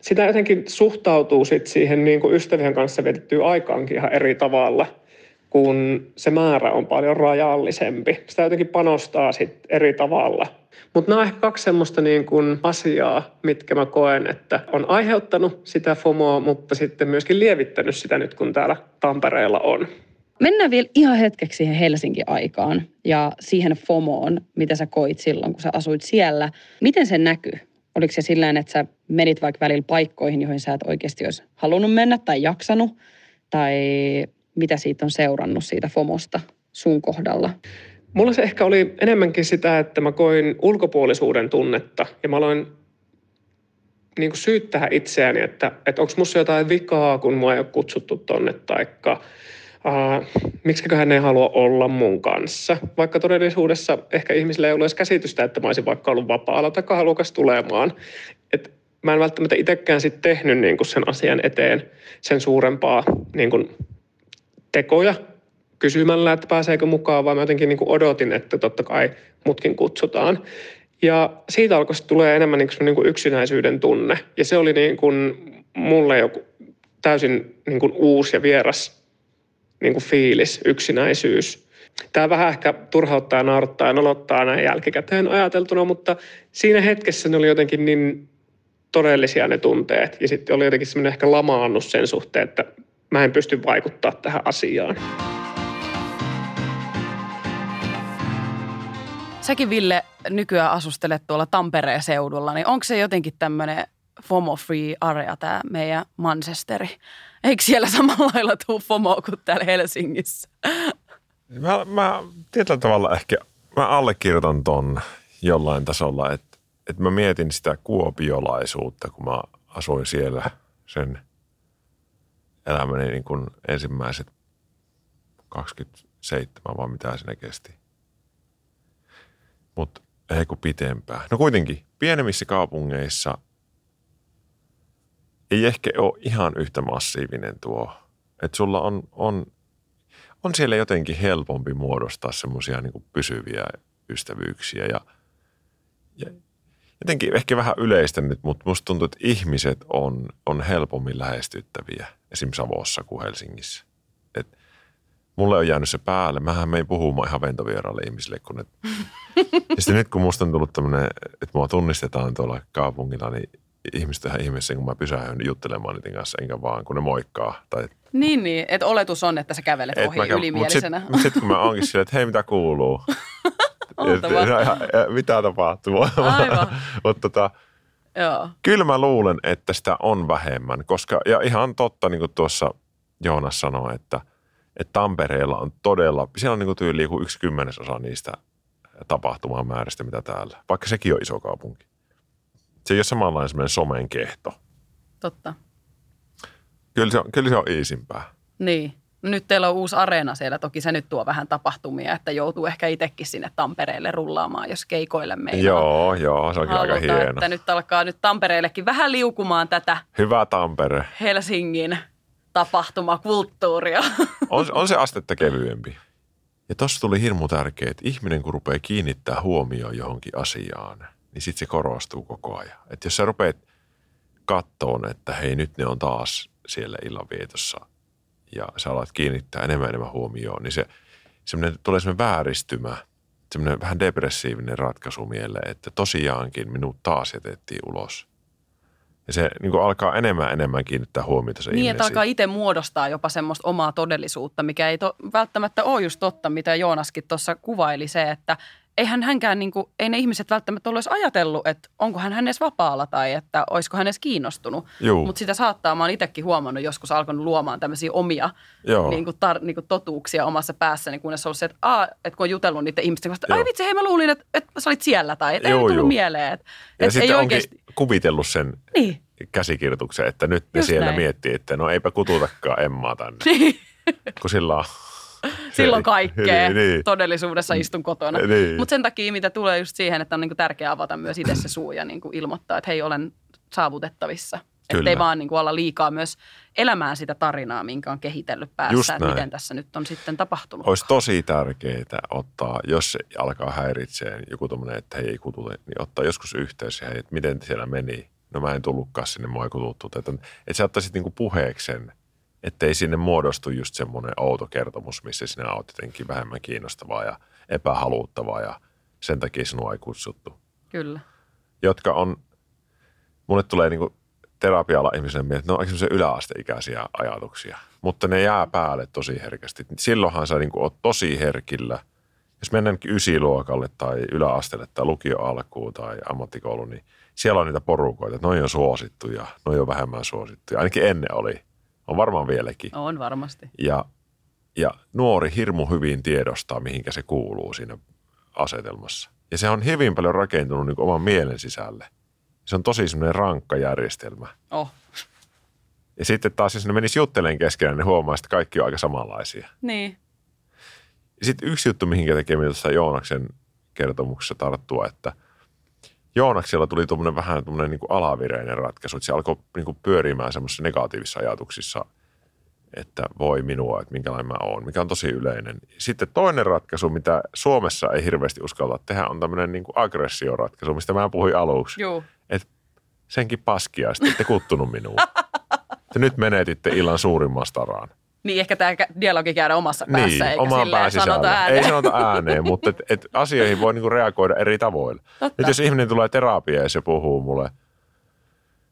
sitä jotenkin suhtautuu sit siihen niin kuin ystävien kanssa vietettyyn aikaankin ihan eri tavalla, kun se määrä on paljon rajallisempi. Sitä jotenkin panostaa sit eri tavalla. Mutta nämä on ehkä kaksi semmoista niin kuin asiaa, mitkä mä koen, että on aiheuttanut sitä FOMOa, mutta sitten myöskin lievittänyt sitä nyt, kun täällä Tampereella on. Mennään vielä ihan hetkeksi siihen Helsinki-aikaan ja siihen FOMOon, mitä sä koit silloin, kun sä asuit siellä. Miten se näkyy? Oliko se sillä että sä menit vaikka välillä paikkoihin, joihin sä et oikeasti olisi halunnut mennä tai jaksanut? Tai mitä siitä on seurannut siitä FOMOsta sun kohdalla? Mulla se ehkä oli enemmänkin sitä, että mä koin ulkopuolisuuden tunnetta ja mä aloin niin kuin syyttää itseäni, että, että onko musta jotain vikaa, kun mua ei ole kutsuttu tonne, taikka Uh, miksiköhän ne ei halua olla mun kanssa. Vaikka todellisuudessa ehkä ihmisillä ei ollut edes käsitystä, että mä olisin vaikka ollut vapaalla tai halukas tulemaan. Et mä en välttämättä itsekään sitten tehnyt niin kuin sen asian eteen sen suurempaa niin kuin tekoja kysymällä, että pääseekö mukaan, vaan mä jotenkin niin kuin odotin, että totta kai mutkin kutsutaan. Ja siitä alkoi tulee enemmän niin kuin, niin kuin yksinäisyyden tunne. Ja se oli niin kuin mulle joku täysin niin kuin uusi ja vieras niin kuin fiilis, yksinäisyys. Tämä vähän ehkä turhauttaa, naurattaa ja nolottaa näin jälkikäteen ajateltuna, mutta siinä hetkessä ne oli jotenkin niin todellisia ne tunteet. Ja sitten oli jotenkin semmoinen ehkä lamaannus sen suhteen, että mä en pysty vaikuttaa tähän asiaan. Säkin Ville nykyään asustelet tuolla Tampereen seudulla, niin onko se jotenkin tämmöinen FOMO-free area tämä meidän Manchesteri? Eikö siellä samalla lailla tuu FOMO kuin täällä Helsingissä? Mä, mä tietyllä tavalla ehkä, mä allekirjoitan ton jollain tasolla, että, että mä mietin sitä kuopiolaisuutta, kun mä asuin siellä sen elämäni niin kuin ensimmäiset 27 vai mitä siinä kesti. Mutta ei kun pitempään. No kuitenkin, pienemmissä kaupungeissa ei ehkä ole ihan yhtä massiivinen tuo. Että sulla on, on, on siellä jotenkin helpompi muodostaa semmoisia niin pysyviä ystävyyksiä ja, ja jotenkin ehkä vähän yleistä nyt, mutta musta tuntuu, että ihmiset on, on helpommin lähestyttäviä esim. Savossa kuin Helsingissä. Et mulle on jäänyt se päälle. Mähän menin puhumaan ihan ventovieraille ihmisille, kun ne... ja sitten nyt kun musta on tullut tämmöinen, että mua tunnistetaan tuolla kaupungilla, niin ihmiset ihan ihmeessä, kun mä pysähdyn juttelemaan niiden kanssa, enkä vaan kun ne moikkaa. Tai, Niin, niin. Että oletus on, että sä kävelet ohi Mutta ylimielisenä. sitten sit, kun mä onkin silleen, että hei, mitä kuuluu? Oltava. Ja- ja- ja mitä tapahtuu? Mutta tota, Joo. kyllä mä luulen, että sitä on vähemmän, koska, ja ihan totta, niin kuin tuossa Joonas sanoi, että, että Tampereella on todella, siellä on niin kuin tyyli joku yksi kymmenesosa niistä tapahtumamäärästä, mitä täällä, vaikka sekin on iso kaupunki. Se ei ole samanlainen semmoinen somen kehto. Totta. Kyllä se on, kyllä se on iisimpää. Niin. Nyt teillä on uusi areena siellä. Toki se nyt tuo vähän tapahtumia, että joutuu ehkä itsekin sinne Tampereelle rullaamaan, jos keikoille meinaa. Joo, joo, se onkin aika hieno. että nyt alkaa nyt Tampereellekin vähän liukumaan tätä Hyvä Tampere. Helsingin tapahtumakulttuuria. On, on se astetta kevyempi. Ja tossa tuli hirmu tärkeä, että ihminen kun rupeaa kiinnittää huomioon johonkin asiaan, niin sitten se korostuu koko ajan. Että jos sä rupeat kattoon, että hei nyt ne on taas siellä illanvietossa ja sä alat kiinnittää enemmän ja enemmän huomioon, niin se semmoinen, tulee semmoinen vääristymä, semmoinen vähän depressiivinen ratkaisu mieleen, että tosiaankin minut taas jätettiin ulos. Ja se niin kuin alkaa enemmän enemmän kiinnittää huomiota se niin, ihminen että alkaa itse muodostaa jopa semmoista omaa todellisuutta, mikä ei to, välttämättä ole just totta, mitä Joonaskin tuossa kuvaili se, että eihän hänkään, niin kuin, ei ne ihmiset välttämättä ole ajatellut, että onko hän edes vapaalla tai että olisiko hän edes kiinnostunut. Mutta sitä saattaa, mä oon itsekin huomannut, joskus alkanut luomaan tämmöisiä omia Joo. niin kuin tar, niin kuin totuuksia omassa päässäni, kunnes on ollut se, että, aa, että kun on jutellut niiden ihmisten kanssa, että ai Joo. vitsi, hei mä luulin, että, että sä olit siellä tai että ei Juu, tullut juu. mieleen. Että, Ja että sitten ei onkin oikeasti, kuvitellut sen niin, käsikirjoituksen, että nyt ne Just siellä näin. miettii, että no eipä kututakaan Emmaa tänne, niin. kun sillä on... silloin kaikkea. Niin, niin. Todellisuudessa istun kotona. Niin. Mutta sen takia, mitä tulee just siihen, että on niinku tärkeää avata myös itse se suu ja niinku ilmoittaa, että hei, olen saavutettavissa. Että ei vaan niinku olla liikaa myös elämään sitä tarinaa, minkä on kehitellyt päässä, että miten tässä nyt on sitten tapahtunut. Olisi tosi tärkeää ottaa, jos se alkaa häiritseen joku tommonen, että hei ei kututa, niin ottaa joskus yhteys hei, että miten siellä meni. No mä en tullutkaan sinne, mua ei kututtu. Että, että sä ottaisit niinku puheeksi sen, ettei sinne muodostu just semmoinen outo kertomus, missä sinä oot jotenkin vähemmän kiinnostavaa ja epähaluttavaa ja sen takia sinua ei kutsuttu. Kyllä. jotka on, mulle tulee niin terapialla ihmisille mieleen, että ne on semmoisia yläasteikäisiä ajatuksia, mutta ne jää päälle tosi herkästi. Silloinhan sä niin oot tosi herkillä. Jos mennään ysiluokalle tai yläasteelle tai lukio alkuun tai ammattikoulu, niin siellä on niitä porukoita, että noi on suosittuja, noi on vähemmän suosittuja. Ainakin ennen oli. On varmaan vieläkin. On varmasti. Ja, ja nuori hirmu hyvin tiedostaa, mihinkä se kuuluu siinä asetelmassa. Ja se on hyvin paljon rakentunut niin oman mielen sisälle. Se on tosi semmoinen rankka järjestelmä. Oh. Ja sitten taas, jos ne menisi juttelemaan keskenään, niin huomaa, että kaikki on aika samanlaisia. Niin. Ja sitten yksi juttu, mihinkä tekee tuossa Joonaksen kertomuksessa tarttua, että Joonaksella tuli tuommoinen vähän tuommoinen niin alavireinen ratkaisu, että se alkoi niin kuin pyörimään semmoisissa negatiivisissa ajatuksissa, että voi minua, että minkälainen mä oon, mikä on tosi yleinen. Sitten toinen ratkaisu, mitä Suomessa ei hirveästi uskalla tehdä, on tämmöinen niin aggressioratkaisu, mistä mä puhuin aluksi. Juu. Että senkin paskia, sitten ette kuttunut minuun. Te nyt menetitte illan suurimman staraan. Niin ehkä tämä dialogi käydä omassa päässä, Niin, eikä omaan silleen sanota ääneen. Ei sanota ääneen, mutta et, et asioihin voi niinku reagoida eri tavoilla. Totta. Nyt jos ihminen tulee terapiaan ja se puhuu mulle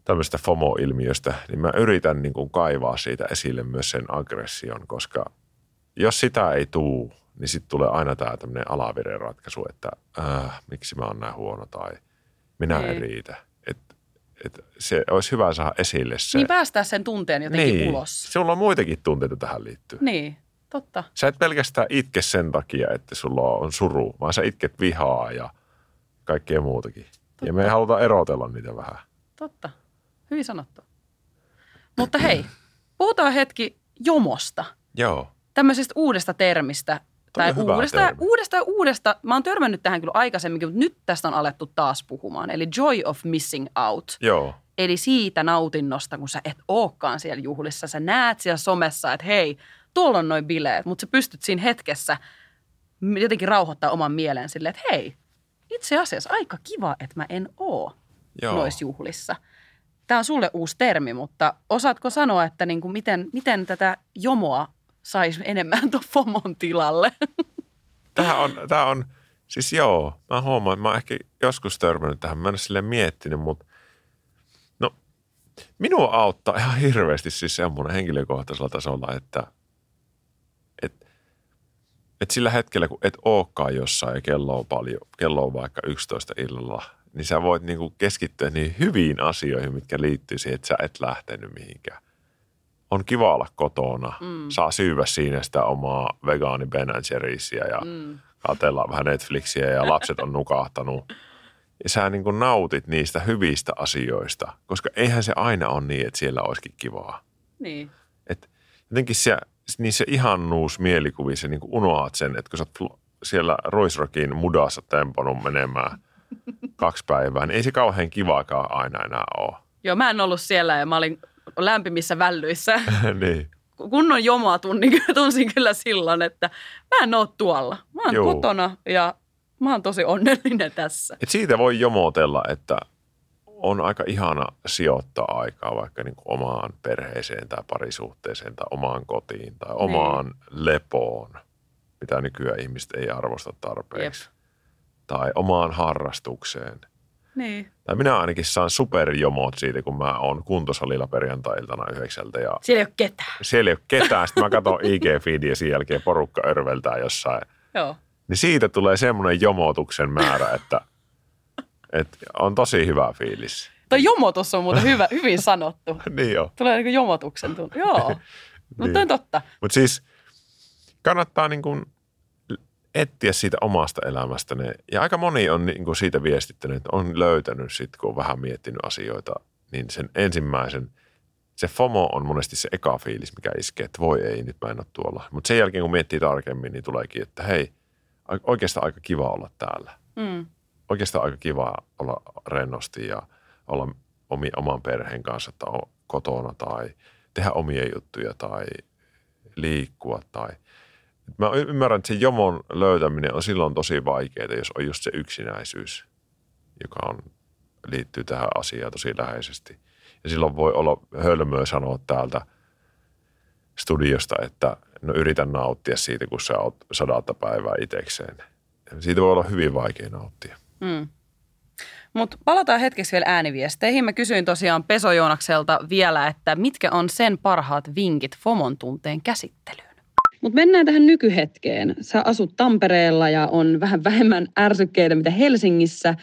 tämmöistä FOMO-ilmiöstä, niin mä yritän niinku kaivaa siitä esille myös sen aggression, koska jos sitä ei tuu, niin sitten tulee aina tämä tämmöinen alavireen ratkaisu, että äh, miksi mä oon näin huono tai minä en Niin. riitä. Et, et se olisi hyvä saada esille se. Niin päästää sen tunteen jotenkin ulos. Sulla on muitakin tunteita tähän liittyen. Niin, totta. Sä et pelkästään itke sen takia, että sulla on suru, vaan sä itket vihaa ja kaikkea muutakin. Ja me halutaan erotella niitä vähän. Totta. Hyvin sanottu. Mutta hei, puhutaan hetki jomosta. Joo. Tämmöisestä uudesta termistä. Tai uudesta, uudesta, uudesta. Mä oon törmännyt tähän kyllä aikaisemminkin, mutta nyt tästä on alettu taas puhumaan. Eli joy of missing out. Joo. Eli siitä nautinnosta, kun sä et ookaan siellä juhlissa. Sä näet siellä somessa, että hei, tuolla on noin bileet, mutta sä pystyt siinä hetkessä jotenkin rauhoittaa oman mielen silleen, että hei, itse asiassa aika kiva, että mä en oo Joo. noissa juhlissa. Tämä on sulle uusi termi, mutta osaatko sanoa, että niin kuin miten, miten tätä jomoa saisi enemmän tuon FOMon tilalle? Tämä on, tämä on, siis joo, mä huomaan, että mä oon ehkä joskus törmännyt tähän. Mä en ole silleen miettinyt, mutta no, minua auttaa ihan hirveästi siis semmoinen henkilökohtaisella tasolla, että et, et sillä hetkellä, kun et ookaan jossain ja kello on paljon, kello on vaikka 11 illalla, niin sä voit niinku keskittyä niin hyviin asioihin, mitkä liittyy siihen, että sä et lähtenyt mihinkään. On kiva olla kotona, mm. saa syyvä siinä sitä omaa vegaani Ben Jerry'siä ja mm. katsellaan vähän Netflixiä ja lapset on nukahtanut. ja sä niin kuin nautit niistä hyvistä asioista, koska eihän se aina ole niin, että siellä olisikin kivaa. Niin. Et jotenkin se, niissä ihannuus mielikuvissa niin unohat sen, että kun sä oot siellä Roisrokin mudassa temponut menemään kaksi päivää, niin ei se kauhean kivaakaan aina enää ole. Joo, mä en ollut siellä ja mä olin lämpimissä vällyissä. niin. Kunnon jomaa tunnin, tunsin kyllä silloin, että mä en ole tuolla. Mä oon Joo. kotona ja mä oon tosi onnellinen tässä. Et siitä voi jomotella, että on aika ihana sijoittaa aikaa vaikka niin kuin omaan perheeseen tai parisuhteeseen tai omaan kotiin tai omaan lepoon, mitä nykyään ihmiset ei arvosta tarpeeksi. Tai omaan harrastukseen. Niin. Tai minä ainakin saan superjomot siitä, kun mä oon kuntosalilla perjantai-iltana yhdeksältä ja Siellä ei ole ketään. siellä ei ole ketään. Sitten mä katson IG-feediä sen jälkeen porukka örveltää jossain. Joo. Niin siitä tulee semmoinen jomotuksen määrä, että, että on tosi hyvä fiilis. Toi jomotus on muuten hyvä, hyvin sanottu. niin joo. Tulee niin jomotuksen tunne. Joo. Mutta on totta. Mutta siis kannattaa niin kuin etsiä siitä omasta elämästä. Ja aika moni on niin kuin siitä viestittänyt, että on löytänyt sitten, kun on vähän miettinyt asioita, niin sen ensimmäisen, se FOMO on monesti se eka fiilis, mikä iskee, että voi ei, nyt mä en ole tuolla. Mutta sen jälkeen, kun miettii tarkemmin, niin tuleekin, että hei, oikeastaan aika kiva olla täällä. Mm. Oikeastaan aika kiva olla rennosti ja olla omi, oman perheen kanssa tai kotona tai tehdä omia juttuja tai liikkua tai Mä ymmärrän, että se jomon löytäminen on silloin tosi vaikeaa, jos on just se yksinäisyys, joka on, liittyy tähän asiaan tosi läheisesti. Ja silloin voi olla hölmöä sanoa täältä studiosta, että no yritän nauttia siitä, kun sä oot sadatta päivää itekseen. Siitä voi olla hyvin vaikea nauttia. Mm. Mutta palataan hetkeksi vielä ääniviesteihin. Mä kysyin tosiaan Peso Joonakselta vielä, että mitkä on sen parhaat vinkit FOMon tunteen käsittelyyn? Mutta mennään tähän nykyhetkeen. Sä asut Tampereella ja on vähän vähemmän ärsykkeitä mitä Helsingissä,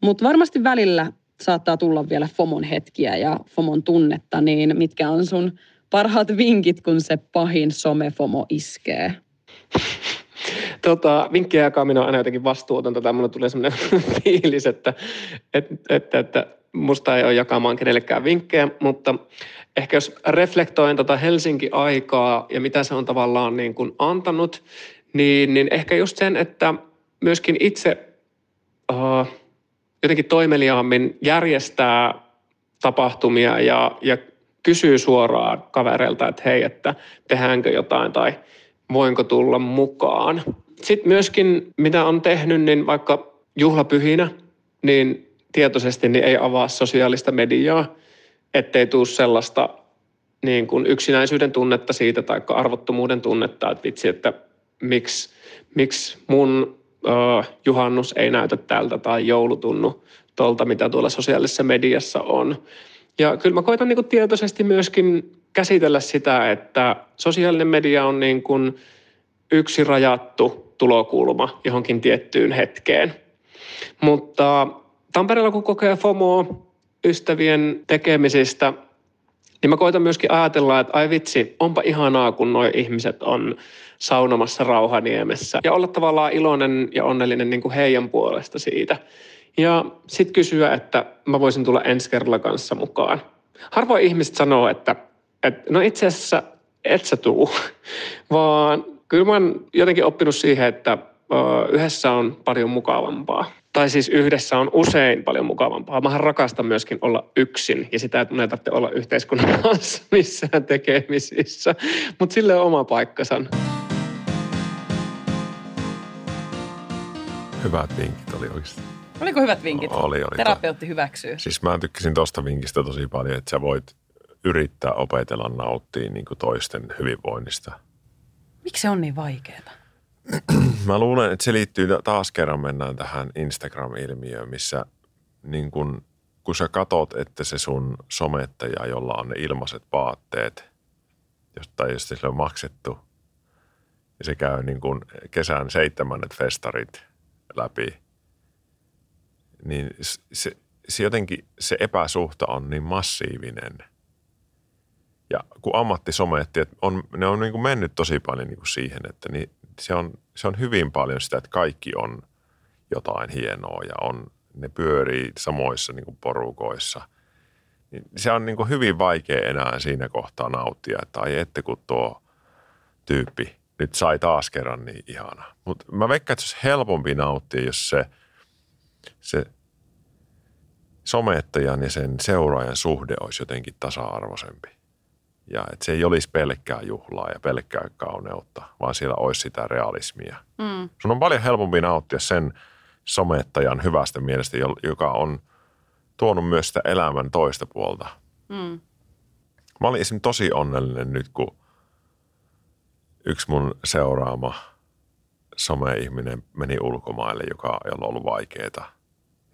mutta varmasti välillä saattaa tulla vielä FOMon hetkiä ja FOMon tunnetta, niin mitkä on sun parhaat vinkit, kun se pahin some-FOMO iskee? Tota, vinkkien jakaminen on aina jotenkin vastuutonta. Tai mulle tulee sellainen fiilis, että, että, että, että musta ei ole jakamaan kenellekään vinkkejä, mutta ehkä jos reflektoin tota Helsinki-aikaa ja mitä se on tavallaan niin kuin antanut, niin, niin ehkä just sen, että myöskin itse uh, jotenkin toimeliaammin järjestää tapahtumia ja, ja kysyy suoraan kavereilta, että hei, että tehdäänkö jotain tai voinko tulla mukaan. Sitten myöskin, mitä on tehnyt, niin vaikka juhlapyhinä, niin tietoisesti niin ei avaa sosiaalista mediaa, ettei tule sellaista niin kuin yksinäisyyden tunnetta siitä tai arvottomuuden tunnetta, että vitsi, että miksi, miksi mun uh, juhannus ei näytä tältä tai joulutunnu tuolta, mitä tuolla sosiaalisessa mediassa on. Ja kyllä mä koitan niin kuin tietoisesti myöskin käsitellä sitä, että sosiaalinen media on niin kuin yksi rajattu tulokulma johonkin tiettyyn hetkeen. Mutta Tampereella kun kokee FOMOa ystävien tekemisistä, niin mä koitan myöskin ajatella, että ai vitsi, onpa ihanaa, kun nuo ihmiset on saunomassa Rauhaniemessä. Ja olla tavallaan iloinen ja onnellinen niin kuin heidän puolesta siitä. Ja sitten kysyä, että mä voisin tulla ensi kerralla kanssa mukaan. Harvoin ihmiset sanoo, että, että no itse asiassa et sä tuu, vaan kyllä mä oon jotenkin oppinut siihen, että yhdessä on paljon mukavampaa. Tai siis yhdessä on usein paljon mukavampaa. Mähän rakastan myöskin olla yksin ja sitä, että mun ei tarvitse olla yhteiskunnan kanssa missään tekemisissä. Mutta sille on oma paikkansa. Hyvät vinkit oli oikeasti. Oliko hyvät vinkit? Oli, oli. Terapeutti hyväksyy. Siis mä tykkäsin tosta vinkistä tosi paljon, että sä voit yrittää opetella nauttia niin kuin toisten hyvinvoinnista. Miksi se on niin vaikeaa? Mä luulen, että se liittyy taas kerran mennään tähän Instagram-ilmiöön, missä niin kun, kun sä katot, että se sun somettaja, jolla on ne ilmaiset vaatteet, tai jos sille on maksettu, ja se käy niin kun kesän seitsemännet festarit läpi, niin se, se jotenkin se epäsuhta on niin massiivinen. Ja kun ammattisomettajat, on, ne on niin kuin mennyt tosi paljon niin kuin siihen, että niin se, on, se on hyvin paljon sitä, että kaikki on jotain hienoa ja on ne pyörii samoissa niin kuin porukoissa. Se on niin kuin hyvin vaikea enää siinä kohtaa nauttia, että ai ette kun tuo tyyppi nyt sai taas kerran niin ihana. Mutta mä veikkaan, että se olisi helpompi nauttia, jos se, se somettajan ja sen seuraajan suhde olisi jotenkin tasa-arvoisempi. Ja että se ei olisi pelkkää juhlaa ja pelkkää kauneutta, vaan siellä olisi sitä realismia. Mm. Sun on paljon helpompi nauttia sen somettajan hyvästä mielestä, joka on tuonut myös sitä elämän toista puolta. Mm. Mä olin esimerkiksi tosi onnellinen nyt, kun yksi mun seuraama some-ihminen meni ulkomaille, joka ei ollut ollut vaikeaa.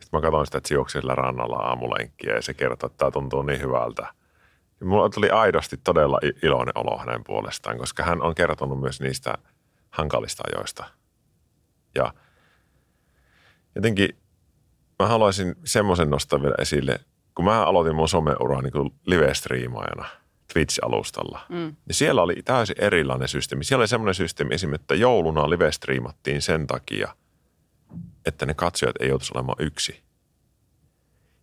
Sitten mä katsoin sitä, että se rannalla aamulenkkiä ja se kertoi, että tämä tuntuu niin hyvältä. Ja mulla tuli aidosti todella iloinen olo hänen puolestaan, koska hän on kertonut myös niistä hankalista ajoista. Ja jotenkin mä haluaisin semmoisen nostaa vielä esille, kun mä aloitin mun someuraa niin live-striimaajana Twitch-alustalla. Mm. Niin siellä oli täysin erilainen systeemi. Siellä oli semmoinen systeemi esimerkiksi, että jouluna live-striimattiin sen takia, että ne katsojat ei joutuisi olemaan yksi.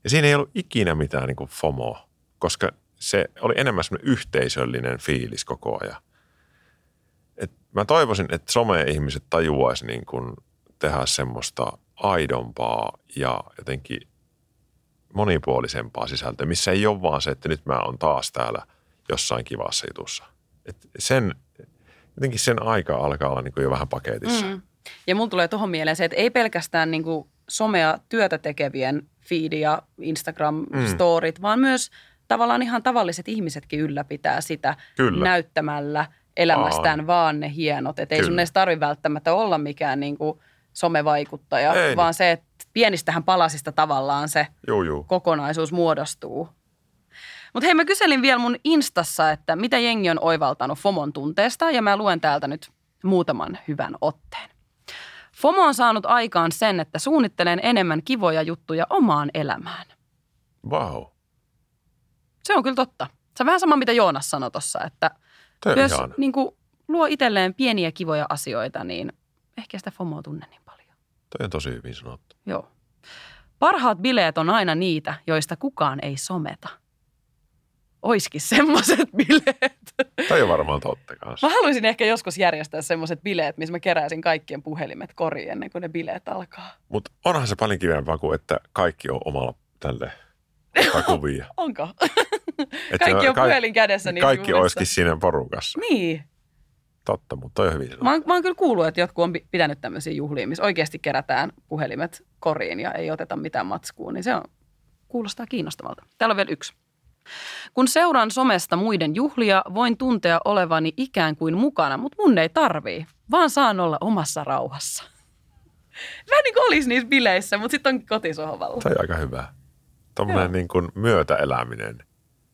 Ja siinä ei ollut ikinä mitään niin kuin FOMOa, koska se oli enemmän semmoinen yhteisöllinen fiilis koko ajan. Et mä toivoisin, että some-ihmiset tajuaisi niin kuin tehdä semmoista aidompaa ja jotenkin monipuolisempaa sisältöä, missä ei ole vaan se, että nyt mä oon taas täällä jossain kivassa jutussa. Et sen, jotenkin sen aika alkaa olla niin kuin jo vähän paketissa. Mm. Ja mulla tulee tuohon mieleen se, että ei pelkästään niin kuin somea työtä tekevien feedi ja Instagram-storit, mm. vaan myös tavallaan ihan tavalliset ihmisetkin ylläpitää sitä Kyllä. näyttämällä elämästään Aa. vaan ne hienot. Että ei sun edes tarvitse välttämättä olla mikään niin kuin somevaikuttaja, ei, vaan se, että pienistähän palasista tavallaan se juu, juu. kokonaisuus muodostuu. Mutta hei, mä kyselin vielä mun Instassa, että mitä jengi on oivaltanut FOMON tunteesta, ja mä luen täältä nyt muutaman hyvän otteen. FOMO on saanut aikaan sen, että suunnittelen enemmän kivoja juttuja omaan elämään. Wow. Se on kyllä totta. Se on vähän sama, mitä Joonas sanoi tuossa, että jos niin kuin, luo itselleen pieniä kivoja asioita, niin ehkä sitä FOMOa tunne niin paljon. Toi on tosi hyvin sanottu. Joo. Parhaat bileet on aina niitä, joista kukaan ei someta. Oiskin semmoiset bileet. Toi on varmaan totta kanssa. Mä haluaisin ehkä joskus järjestää semmoiset bileet, missä mä keräisin kaikkien puhelimet koriin ennen kuin ne bileet alkaa. Mutta onhan se paljon kivempaa kuin, että kaikki on omalla tälle kuvia. Onko? Kaikki on puhelin kädessä. Niin kaikki olisikin siinä porukassa. Niin. Totta, mutta on hyvin mä oon, mä oon kyllä kuullut, että jotkut on pitänyt tämmöisiä juhlia, missä oikeasti kerätään puhelimet koriin ja ei oteta mitään matskua, niin se on, kuulostaa kiinnostavalta. Täällä on vielä yksi. Kun seuraan somesta muiden juhlia, voin tuntea olevani ikään kuin mukana, mutta mun ei tarvii, vaan saan olla omassa rauhassa. Vähän niin kuin olisi niissä bileissä, mutta sitten on kotisohvalla. Tämä on aika hyvä. Tuommoinen niin kuin myötäeläminen.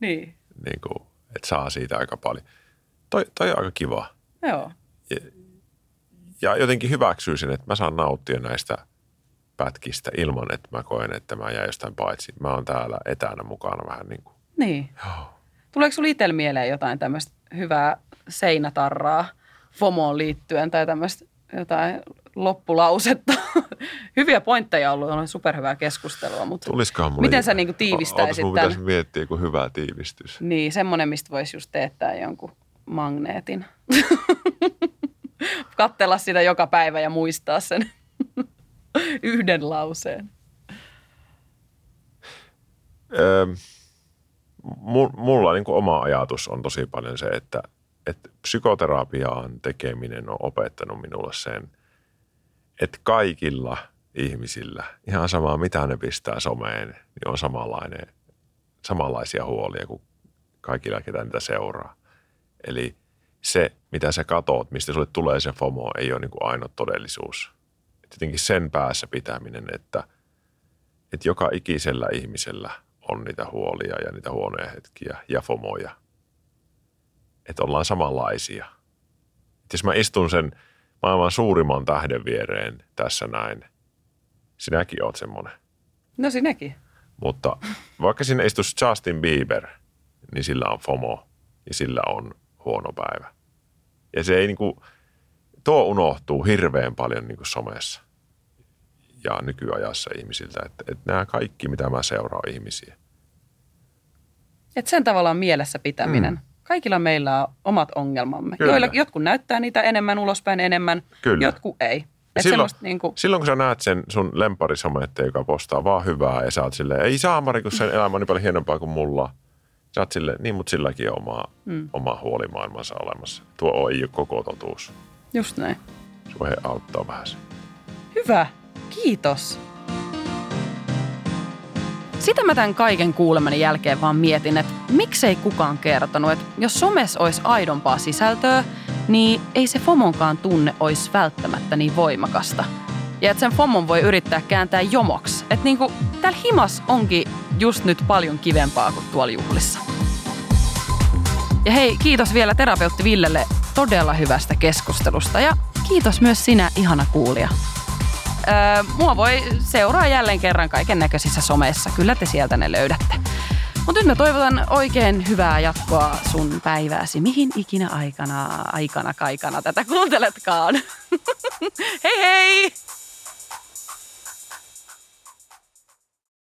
Niin. niin kuin, että saa siitä aika paljon. Toi, toi on aika kiva. Joo. Ja, ja jotenkin hyväksyy sen, että mä saan nauttia näistä pätkistä ilman, että mä koen, että mä jäin jostain paitsi. Mä oon täällä etänä mukana vähän niin kuin. Niin. Joo. Tuleeko sinulla itsellä mieleen jotain tämmöistä hyvää seinätarraa FOMOon liittyen tai tämmöistä jotain loppulausetta? Hyviä pointteja ollut, on superhyvää keskustelua, mutta miten sä niin tiivistäisit tämän? pitäisi miettiä kuin hyvä tiivistys. Niin, semmoinen, mistä voisi just teettää jonkun magneetin. Kattella sitä joka päivä ja muistaa sen yhden lauseen. Öö, mulla niin kuin oma ajatus on tosi paljon se, että, että psykoterapiaan tekeminen on opettanut minulle sen, että kaikilla ihmisillä, ihan sama mitä ne pistää someen, niin on samanlainen, samanlaisia huolia kuin kaikilla, ketä niitä seuraa. Eli se, mitä sä katot, mistä sulle tulee se FOMO, ei ole niin kuin ainoa todellisuus. Et jotenkin sen päässä pitäminen, että, että joka ikisellä ihmisellä on niitä huolia ja niitä huonoja hetkiä ja FOMOja. Että ollaan samanlaisia. Et jos mä istun sen maailman suurimman tähden viereen tässä näin, sinäkin oot semmoinen. No sinäkin. Mutta vaikka sinne istuisi Justin Bieber, niin sillä on FOMO ja sillä on huono päivä. Ja se ei niin kuin, tuo unohtuu hirveän paljon niin kuin somessa. ja nykyajassa ihmisiltä. Että, että nämä kaikki, mitä mä seuraan ihmisiä. Et sen tavallaan mielessä pitäminen. Mm. Kaikilla meillä on omat ongelmamme. Kyllä. Joilla, jotkut näyttää niitä enemmän ulospäin enemmän, Kyllä. jotkut ei. Et Silloin, semmoista niinku, silloin kun sä näet sen sun lemparisometteen, joka postaa vaan hyvää ja sä oot silleen, ei saamari, kun sen elämä on niin paljon hienompaa kuin mulla. Sä oot silleen, niin mutta silläkin on oma, mm. oma huolimaailmansa olemassa. Tuo ei ole koko totuus. just näin. Se voi auttaa vähän. Hyvä, kiitos. Sitä mä tämän kaiken kuulemani jälkeen vaan mietin, että miksei kukaan kertonut, että jos somes olisi aidompaa sisältöä, niin ei se FOMonkaan tunne olisi välttämättä niin voimakasta. Ja että sen FOMon voi yrittää kääntää jomoksi. Että niinku, täällä himas onkin just nyt paljon kivempaa kuin tuolla juhlissa. Ja hei, kiitos vielä terapeutti Villelle todella hyvästä keskustelusta ja kiitos myös sinä, ihana kuulija. Mua voi seuraa jälleen kerran kaiken näköisissä someissa. Kyllä te sieltä ne löydätte. Mutta nyt mä toivotan oikein hyvää jatkoa sun päivääsi, mihin ikinä aikana, aikana kaikana tätä kuunteletkaan. hei hei!